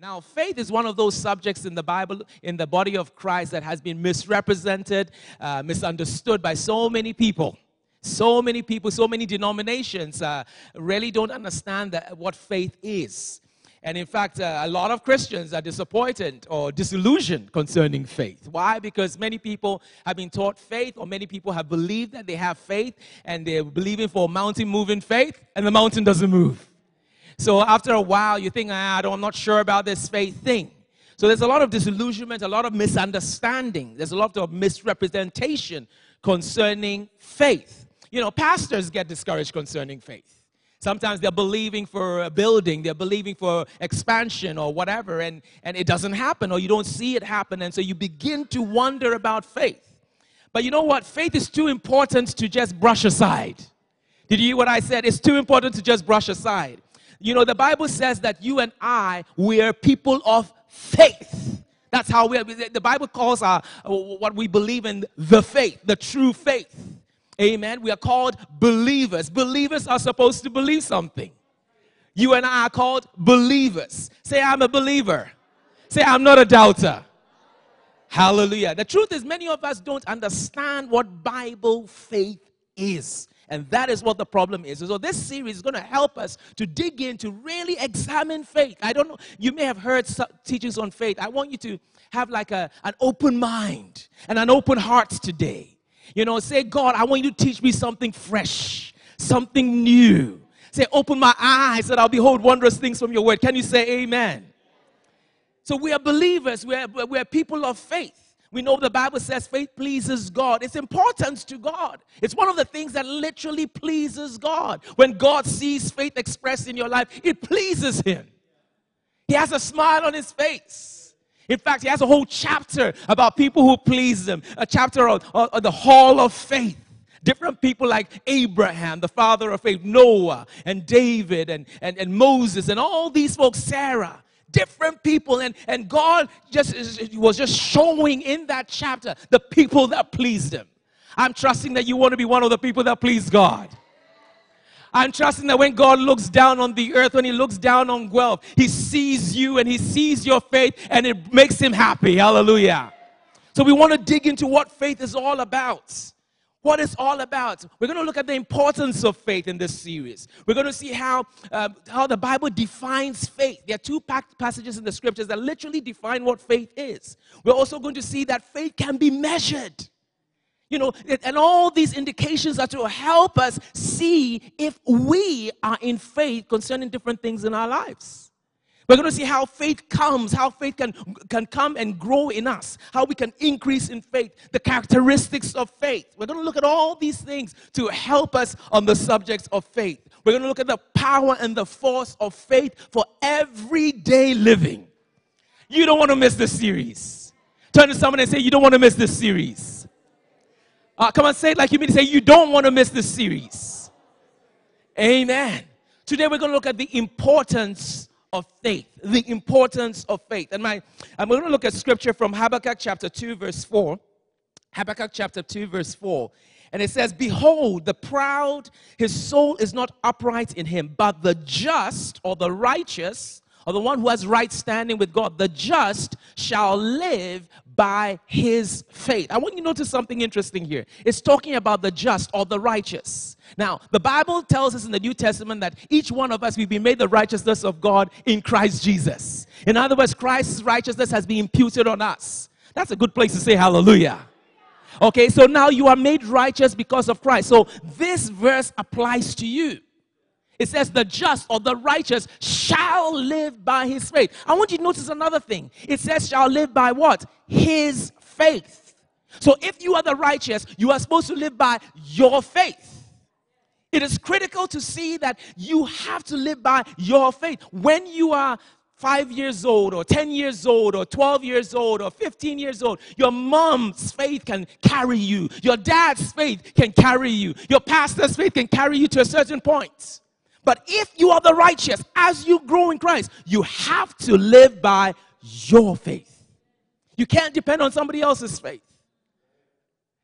Now, faith is one of those subjects in the Bible, in the body of Christ, that has been misrepresented, uh, misunderstood by so many people. So many people, so many denominations uh, really don't understand that, what faith is. And in fact, uh, a lot of Christians are disappointed or disillusioned concerning faith. Why? Because many people have been taught faith, or many people have believed that they have faith, and they're believing for a mountain moving faith, and the mountain doesn't move. So after a while, you think, ah, I'm not sure about this faith thing. So there's a lot of disillusionment, a lot of misunderstanding, there's a lot of misrepresentation concerning faith. You know, pastors get discouraged concerning faith. Sometimes they're believing for a building, they're believing for expansion or whatever, and, and it doesn't happen or you don't see it happen. And so you begin to wonder about faith. But you know what? Faith is too important to just brush aside. Did you hear what I said? It's too important to just brush aside. You know, the Bible says that you and I, we are people of faith. That's how we are. The Bible calls our, what we believe in the faith, the true faith. Amen. We are called believers. Believers are supposed to believe something. You and I are called believers. Say, I'm a believer. Say, I'm not a doubter. Hallelujah. The truth is, many of us don't understand what Bible faith is. And that is what the problem is. So, this series is going to help us to dig in to really examine faith. I don't know, you may have heard teachings on faith. I want you to have like a, an open mind and an open heart today. You know, say, God, I want you to teach me something fresh, something new. Say, open my eyes that I'll behold wondrous things from your word. Can you say amen? So we are believers, we are, we are people of faith. We know the Bible says faith pleases God. It's important to God. It's one of the things that literally pleases God. When God sees faith expressed in your life, it pleases Him. He has a smile on His face. In fact, he has a whole chapter about people who please him, a chapter on, on, on the hall of faith. Different people like Abraham, the father of faith, Noah, and David, and, and, and Moses, and all these folks, Sarah different people and, and god just was just showing in that chapter the people that pleased him i'm trusting that you want to be one of the people that please god I'm trusting that when God looks down on the earth, when He looks down on Guelph, He sees you and He sees your faith and it makes Him happy. Hallelujah. So we want to dig into what faith is all about. What it's all about. We're going to look at the importance of faith in this series. We're going to see how, uh, how the Bible defines faith. There are two passages in the scriptures that literally define what faith is. We're also going to see that faith can be measured. You know, and all these indications are to help us see if we are in faith concerning different things in our lives. We're going to see how faith comes, how faith can, can come and grow in us, how we can increase in faith, the characteristics of faith. We're going to look at all these things to help us on the subjects of faith. We're going to look at the power and the force of faith for everyday living. You don't want to miss this series. Turn to someone and say, You don't want to miss this series. Uh, come on, say it like you mean to say you don't want to miss this series. Amen. Today we're going to look at the importance of faith. The importance of faith. And my, I'm going to look at scripture from Habakkuk chapter 2, verse 4. Habakkuk chapter 2, verse 4. And it says, Behold, the proud, his soul is not upright in him, but the just or the righteous, or the one who has right standing with God, the just shall live by his faith. I want you to notice something interesting here. It's talking about the just or the righteous. Now, the Bible tells us in the New Testament that each one of us, we've been made the righteousness of God in Christ Jesus. In other words, Christ's righteousness has been imputed on us. That's a good place to say hallelujah. Okay, so now you are made righteous because of Christ. So this verse applies to you. It says, the just or the righteous shall live by his faith. I want you to notice another thing. It says, shall live by what? His faith. So if you are the righteous, you are supposed to live by your faith. It is critical to see that you have to live by your faith. When you are five years old, or 10 years old, or 12 years old, or 15 years old, your mom's faith can carry you. Your dad's faith can carry you. Your pastor's faith can carry you to a certain point. But if you are the righteous, as you grow in Christ, you have to live by your faith. You can't depend on somebody else's faith.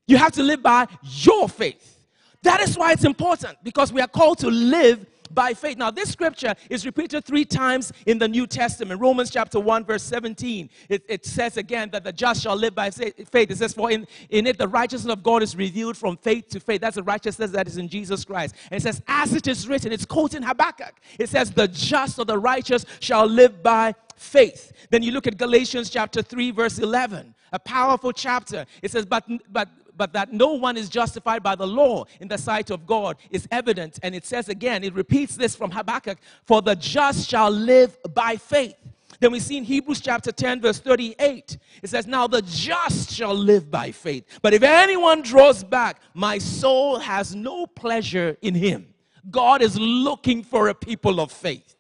You have to live by your faith. That is why it's important because we are called to live by faith. Now, this scripture is repeated three times in the New Testament. Romans chapter 1, verse 17. It, it says again that the just shall live by faith. It says, For in, in it the righteousness of God is revealed from faith to faith. That's the righteousness that is in Jesus Christ. And it says, As it is written, it's quoting Habakkuk. It says, The just or the righteous shall live by faith. Then you look at Galatians chapter 3, verse 11, a powerful chapter. It says, But, but but that no one is justified by the law in the sight of God is evident. And it says again, it repeats this from Habakkuk for the just shall live by faith. Then we see in Hebrews chapter 10, verse 38, it says, Now the just shall live by faith. But if anyone draws back, my soul has no pleasure in him. God is looking for a people of faith.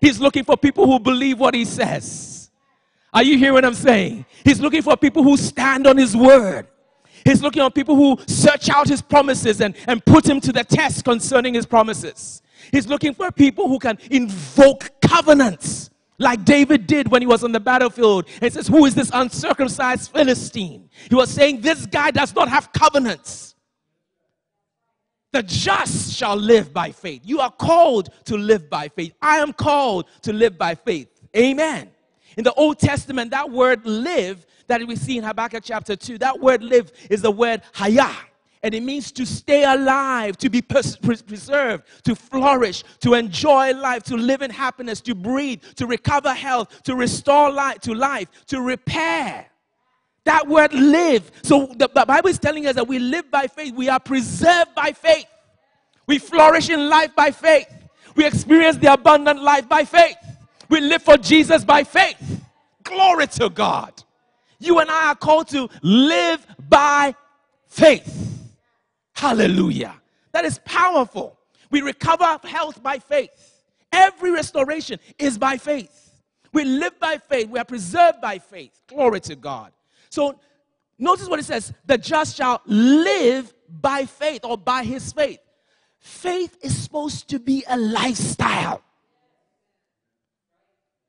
He's looking for people who believe what he says. Are you hearing what I'm saying? He's looking for people who stand on his word. He's looking on people who search out his promises and, and put him to the test concerning his promises. He's looking for people who can invoke covenants like David did when he was on the battlefield. He says, Who is this uncircumcised Philistine? He was saying, This guy does not have covenants. The just shall live by faith. You are called to live by faith. I am called to live by faith. Amen. In the Old Testament, that word live that we see in Habakkuk chapter 2. That word live is the word hayah. And it means to stay alive, to be pers- preserved, to flourish, to enjoy life, to live in happiness, to breathe, to recover health, to restore life to life, to repair. That word live. So the, the Bible is telling us that we live by faith. We are preserved by faith. We flourish in life by faith. We experience the abundant life by faith. We live for Jesus by faith. Glory to God. You and I are called to live by faith. Hallelujah. That is powerful. We recover health by faith. Every restoration is by faith. We live by faith. We are preserved by faith. Glory to God. So notice what it says the just shall live by faith or by his faith. Faith is supposed to be a lifestyle.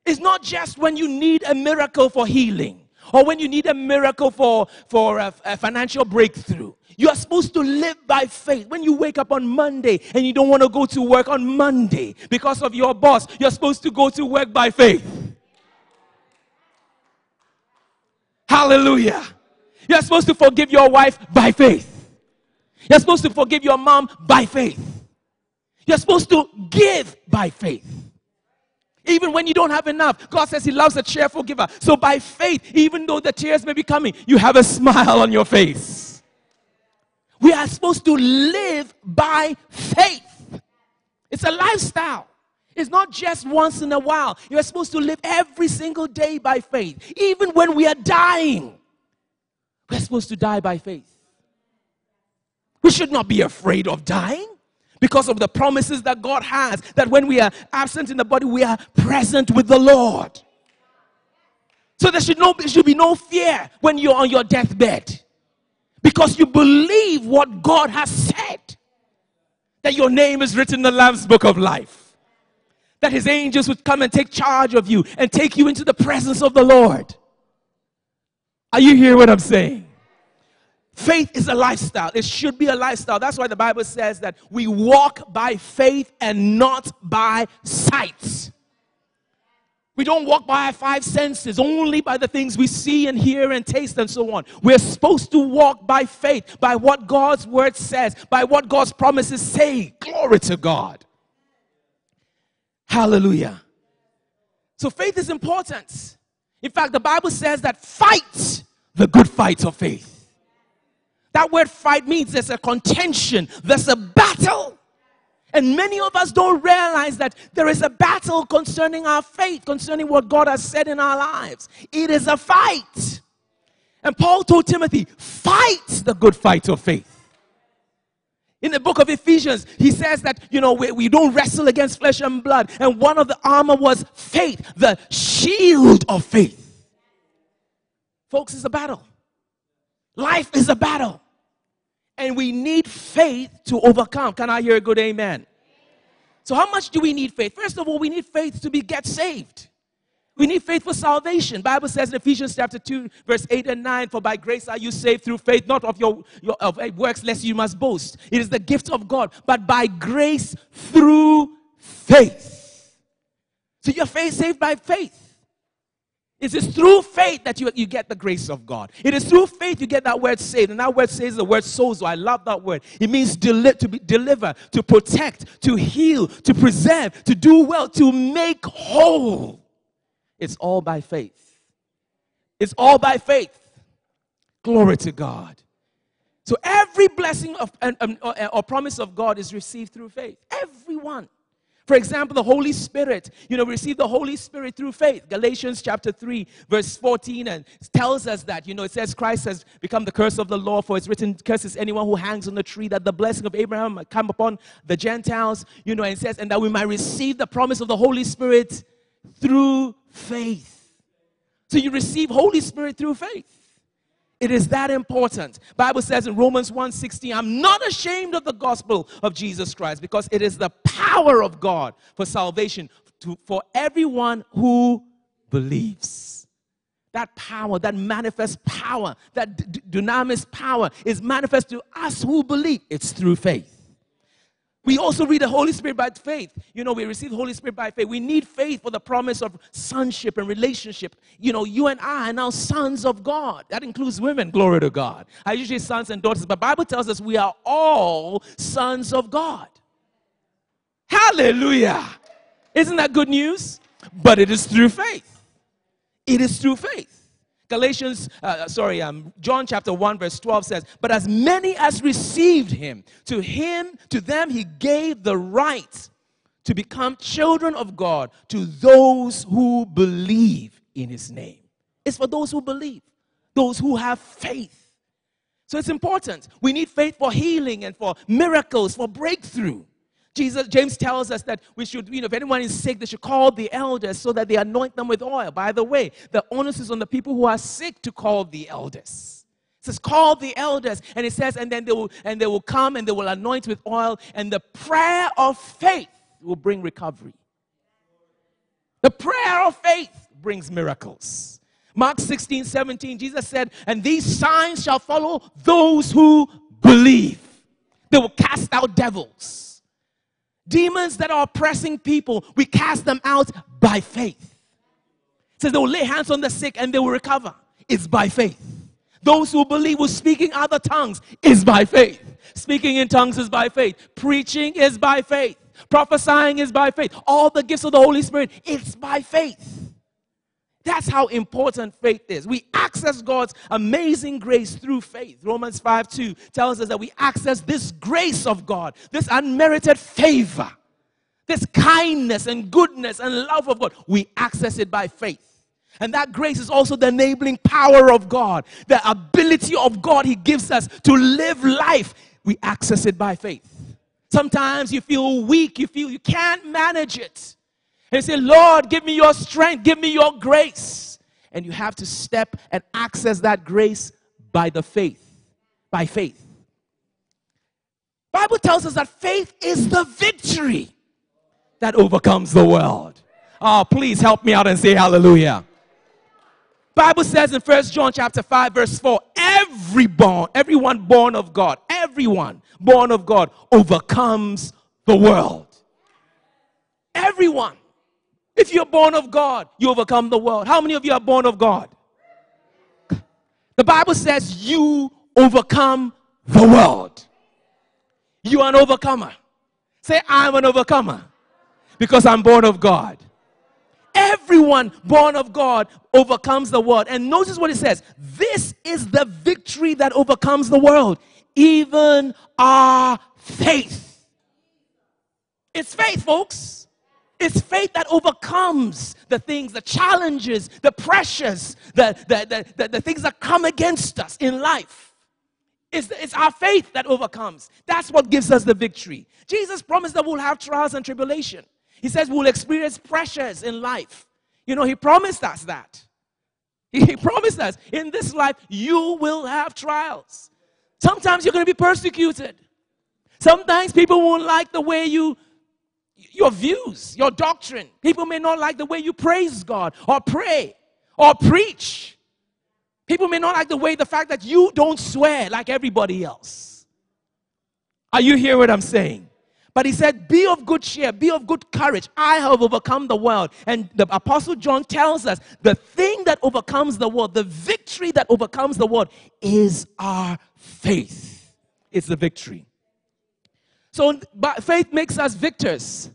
It's not just when you need a miracle for healing or when you need a miracle for, for a, a financial breakthrough. You are supposed to live by faith. When you wake up on Monday and you don't want to go to work on Monday because of your boss, you're supposed to go to work by faith. Hallelujah. You're supposed to forgive your wife by faith. You're supposed to forgive your mom by faith. You're supposed to give by faith. Even when you don't have enough, God says He loves a cheerful giver. So by faith, even though the tears may be coming, you have a smile on your face. We are supposed to live by faith. It's a lifestyle. It's not just once in a while. You're supposed to live every single day by faith. Even when we are dying, we're supposed to die by faith. We should not be afraid of dying because of the promises that God has that when we are absent in the body, we are present with the Lord. So there should, no, there should be no fear when you're on your deathbed because you believe what God has said that your name is written in the Lamb's book of life, that his angels would come and take charge of you and take you into the presence of the Lord. Are you hearing what I'm saying? Faith is a lifestyle. It should be a lifestyle. That's why the Bible says that we walk by faith and not by sight. We don't walk by our five senses, only by the things we see and hear and taste and so on. We're supposed to walk by faith, by what God's word says, by what God's promises say. Glory to God. Hallelujah. So faith is important. In fact, the Bible says that fight the good fight of faith. That word fight means there's a contention, there's a battle. And many of us don't realize that there is a battle concerning our faith, concerning what God has said in our lives. It is a fight. And Paul told Timothy, fight the good fight of faith. In the book of Ephesians, he says that, you know, we, we don't wrestle against flesh and blood. And one of the armor was faith, the shield of faith. Folks, it's a battle. Life is a battle. And we need faith to overcome. Can I hear a good amen? So, how much do we need faith? First of all, we need faith to be get saved. We need faith for salvation. Bible says in Ephesians chapter 2, verse 8 and 9, For by grace are you saved through faith, not of your, your of eh, works, lest you must boast. It is the gift of God, but by grace through faith. So you're faith saved by faith. It is through faith that you, you get the grace of God. It is through faith you get that word saved. And that word says the word sozo. I love that word. It means deli- to be, deliver, to protect, to heal, to preserve, to do well, to make whole. It's all by faith. It's all by faith. Glory to God. So every blessing of, um, or, or promise of God is received through faith. Everyone. For example, the Holy Spirit, you know, receive the Holy Spirit through faith. Galatians chapter 3, verse 14, and tells us that, you know, it says Christ has become the curse of the law, for it's written, curses anyone who hangs on the tree, that the blessing of Abraham might come upon the Gentiles, you know, and says, and that we might receive the promise of the Holy Spirit through faith. So you receive Holy Spirit through faith. It is that important. Bible says in Romans 1:16, I'm not ashamed of the gospel of Jesus Christ because it is the power of God for salvation to, for everyone who believes. That power, that manifest power, that d- dunamis power is manifest to us who believe. It's through faith. We also read the Holy Spirit by faith. You know, we receive the Holy Spirit by faith. We need faith for the promise of sonship and relationship. You know, you and I are now sons of God. That includes women, glory to God. I usually sons and daughters, but Bible tells us we are all sons of God. Hallelujah. Isn't that good news? But it is through faith. It is through faith. Galatians, uh, sorry, um, John chapter 1, verse 12 says, But as many as received him, to him, to them he gave the right to become children of God to those who believe in his name. It's for those who believe, those who have faith. So it's important. We need faith for healing and for miracles, for breakthrough. Jesus, James tells us that we should, you know, if anyone is sick, they should call the elders so that they anoint them with oil. By the way, the onus is on the people who are sick to call the elders. It says, call the elders. And it says, and then they will, and they will come and they will anoint with oil, and the prayer of faith will bring recovery. The prayer of faith brings miracles. Mark 16, 17, Jesus said, And these signs shall follow those who believe. They will cast out devils. Demons that are oppressing people, we cast them out by faith. It says they will lay hands on the sick and they will recover. It's by faith. Those who believe with speaking other tongues is by faith. Speaking in tongues is by faith. Preaching is by faith. Prophesying is by faith. All the gifts of the Holy Spirit, it's by faith. That's how important faith is. We access God's amazing grace through faith. Romans 5 2 tells us that we access this grace of God, this unmerited favor, this kindness and goodness and love of God. We access it by faith. And that grace is also the enabling power of God, the ability of God He gives us to live life. We access it by faith. Sometimes you feel weak, you feel you can't manage it. And say, Lord, give me your strength, give me your grace. And you have to step and access that grace by the faith. By faith. Bible tells us that faith is the victory that overcomes the world. Oh, please help me out and say hallelujah. Bible says in First John chapter 5 verse 4, every born, everyone born of God, everyone born of God overcomes the world. Everyone. If you're born of God, you overcome the world. How many of you are born of God? The Bible says you overcome the world. You are an overcomer. Say, I'm an overcomer because I'm born of God. Everyone born of God overcomes the world. And notice what it says this is the victory that overcomes the world, even our faith. It's faith, folks. It's faith that overcomes the things, the challenges, the pressures, the, the, the, the, things that come against us in life. It's, it's our faith that overcomes. That's what gives us the victory. Jesus promised that we'll have trials and tribulation. He says we'll experience pressures in life. You know, He promised us that. He promised us in this life, you will have trials. Sometimes you're going to be persecuted. Sometimes people won't like the way you your views, your doctrine. People may not like the way you praise God or pray or preach. People may not like the way, the fact that you don't swear like everybody else. Are you hearing what I'm saying? But he said, Be of good cheer, be of good courage. I have overcome the world. And the Apostle John tells us the thing that overcomes the world, the victory that overcomes the world, is our faith. It's the victory. So faith makes us victors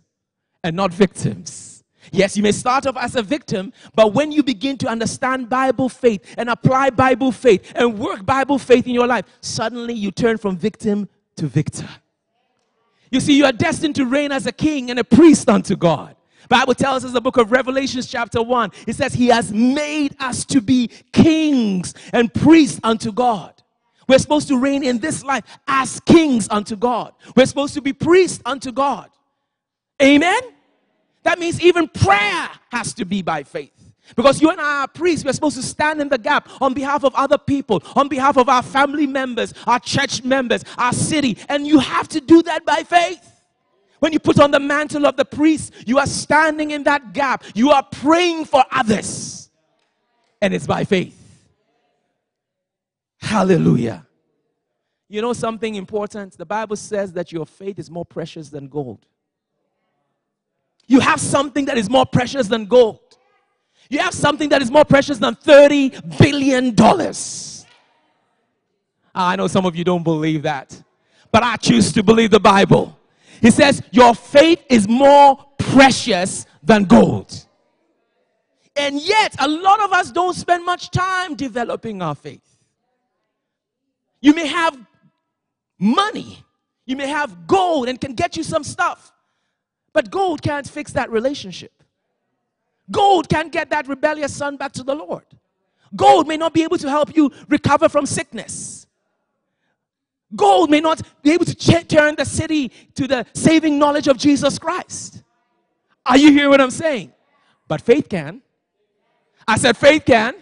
and not victims. Yes, you may start off as a victim, but when you begin to understand Bible faith and apply Bible faith and work Bible faith in your life, suddenly you turn from victim to victor. You see, you are destined to reign as a king and a priest unto God. Bible tells us the book of Revelations chapter 1, it says he has made us to be kings and priests unto God. We're supposed to reign in this life as kings unto God. We're supposed to be priests unto God. Amen? That means even prayer has to be by faith. Because you and I are priests, we're supposed to stand in the gap on behalf of other people, on behalf of our family members, our church members, our city. And you have to do that by faith. When you put on the mantle of the priest, you are standing in that gap. You are praying for others. And it's by faith. Hallelujah. You know something important? The Bible says that your faith is more precious than gold. You have something that is more precious than gold. You have something that is more precious than $30 billion. Ah, I know some of you don't believe that, but I choose to believe the Bible. He says, Your faith is more precious than gold. And yet, a lot of us don't spend much time developing our faith. You may have money, you may have gold and can get you some stuff, but gold can't fix that relationship. Gold can't get that rebellious son back to the Lord. Gold may not be able to help you recover from sickness. Gold may not be able to ch- turn the city to the saving knowledge of Jesus Christ. Are you hearing what I'm saying? But faith can. I said, faith can.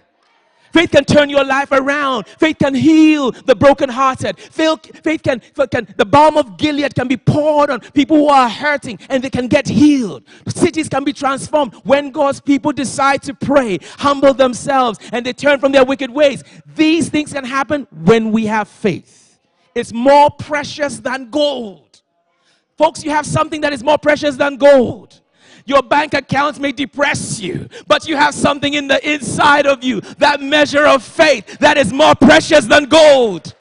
Faith can turn your life around. Faith can heal the brokenhearted. Faith, faith can, can, the balm of Gilead can be poured on people who are hurting and they can get healed. Cities can be transformed when God's people decide to pray, humble themselves, and they turn from their wicked ways. These things can happen when we have faith. It's more precious than gold. Folks, you have something that is more precious than gold. Your bank accounts may depress you, but you have something in the inside of you, that measure of faith that is more precious than gold.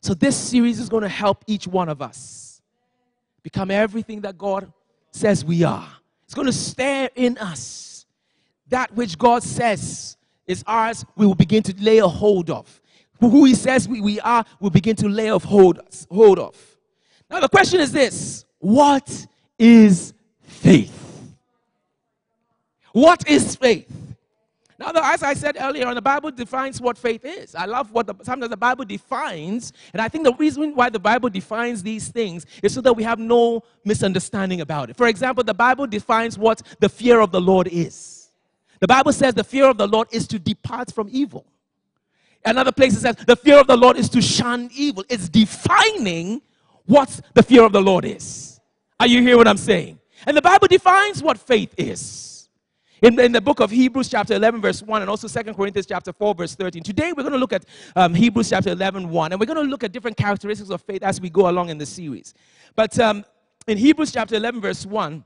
So, this series is going to help each one of us become everything that God says we are. It's going to stare in us that which God says is ours, we will begin to lay a hold of. Who He says we, we are, we'll begin to lay of hold, hold of. Now, the question is this What is faith? What is faith? Now, as I said earlier on, the Bible defines what faith is. I love what the, sometimes the Bible defines, and I think the reason why the Bible defines these things is so that we have no misunderstanding about it. For example, the Bible defines what the fear of the Lord is. The Bible says the fear of the Lord is to depart from evil. Another place it says the fear of the Lord is to shun evil. It's defining what the fear of the Lord is. Are you hearing what I'm saying? And the Bible defines what faith is. In, in the book of Hebrews, chapter 11, verse 1, and also Second Corinthians, chapter 4, verse 13. Today, we're going to look at um, Hebrews, chapter 11, 1, and we're going to look at different characteristics of faith as we go along in the series. But um, in Hebrews, chapter 11, verse 1,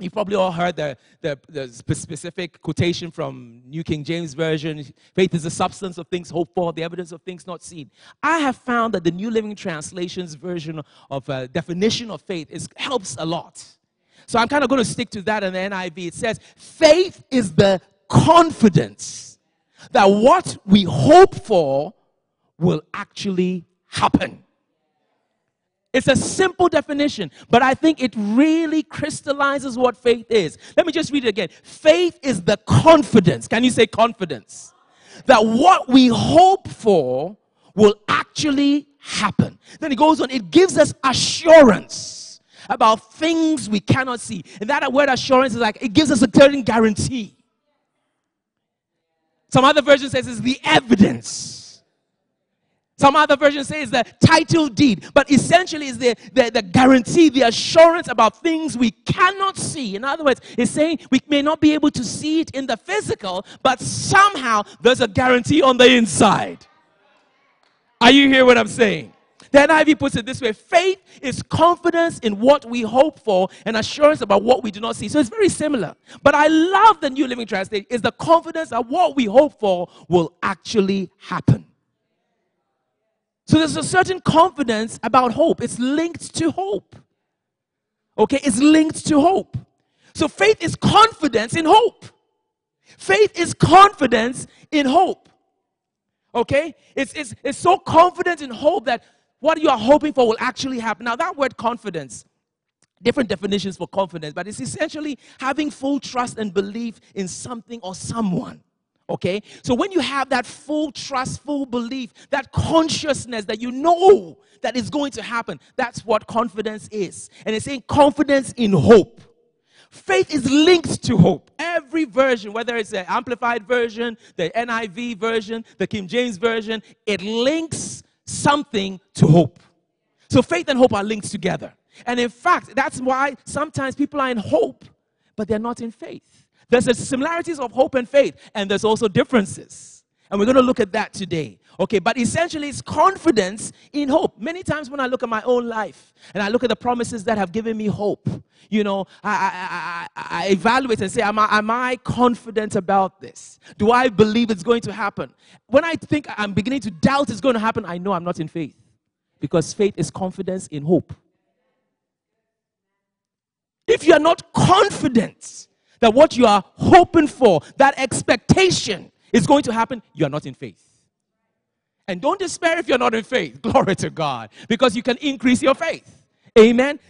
You've probably all heard the, the, the, specific quotation from New King James Version faith is the substance of things hoped for, the evidence of things not seen. I have found that the New Living Translation's version of uh, definition of faith is, helps a lot. So I'm kind of going to stick to that in the NIV. It says, faith is the confidence that what we hope for will actually happen. It's a simple definition, but I think it really crystallizes what faith is. Let me just read it again. Faith is the confidence. Can you say confidence? That what we hope for will actually happen. Then it goes on, it gives us assurance about things we cannot see. And that word assurance is like it gives us a certain guarantee. Some other version says it's the evidence some other version says the title deed, but essentially is the, the, the, guarantee, the assurance about things we cannot see. In other words, it's saying we may not be able to see it in the physical, but somehow there's a guarantee on the inside. Are you hear what I'm saying? The NIV puts it this way faith is confidence in what we hope for and assurance about what we do not see. So it's very similar. But I love the New Living Translation is the confidence that what we hope for will actually happen. So there's a certain confidence about hope. It's linked to hope. Okay, it's linked to hope. So faith is confidence in hope. Faith is confidence in hope. Okay? It's, it's, it's so confident in hope that what you are hoping for will actually happen. Now, that word confidence, different definitions for confidence, but it's essentially having full trust and belief in something or someone. Okay? So when you have that full trust, full belief, that consciousness that you know that is going to happen, that's what confidence is. And it's saying confidence in hope. Faith is linked to hope. Every version, whether it's the Amplified version, the NIV version, the King James version, it links something to hope. So faith and hope are linked together. And in fact, that's why sometimes people are in hope, but they're not in faith. There's the similarities of hope and faith, and there's also differences. And we're going to look at that today. Okay, but essentially it's confidence in hope. Many times when I look at my own life and I look at the promises that have given me hope, you know, I, I, I, I evaluate and say, am I, am I confident about this? Do I believe it's going to happen? When I think I'm beginning to doubt it's going to happen, I know I'm not in faith because faith is confidence in hope. If you are not confident that what you are hoping for, that expectation is going to happen, you are not in faith. And don't despair if you're not in faith. Glory to God. Because you can increase your faith. Amen.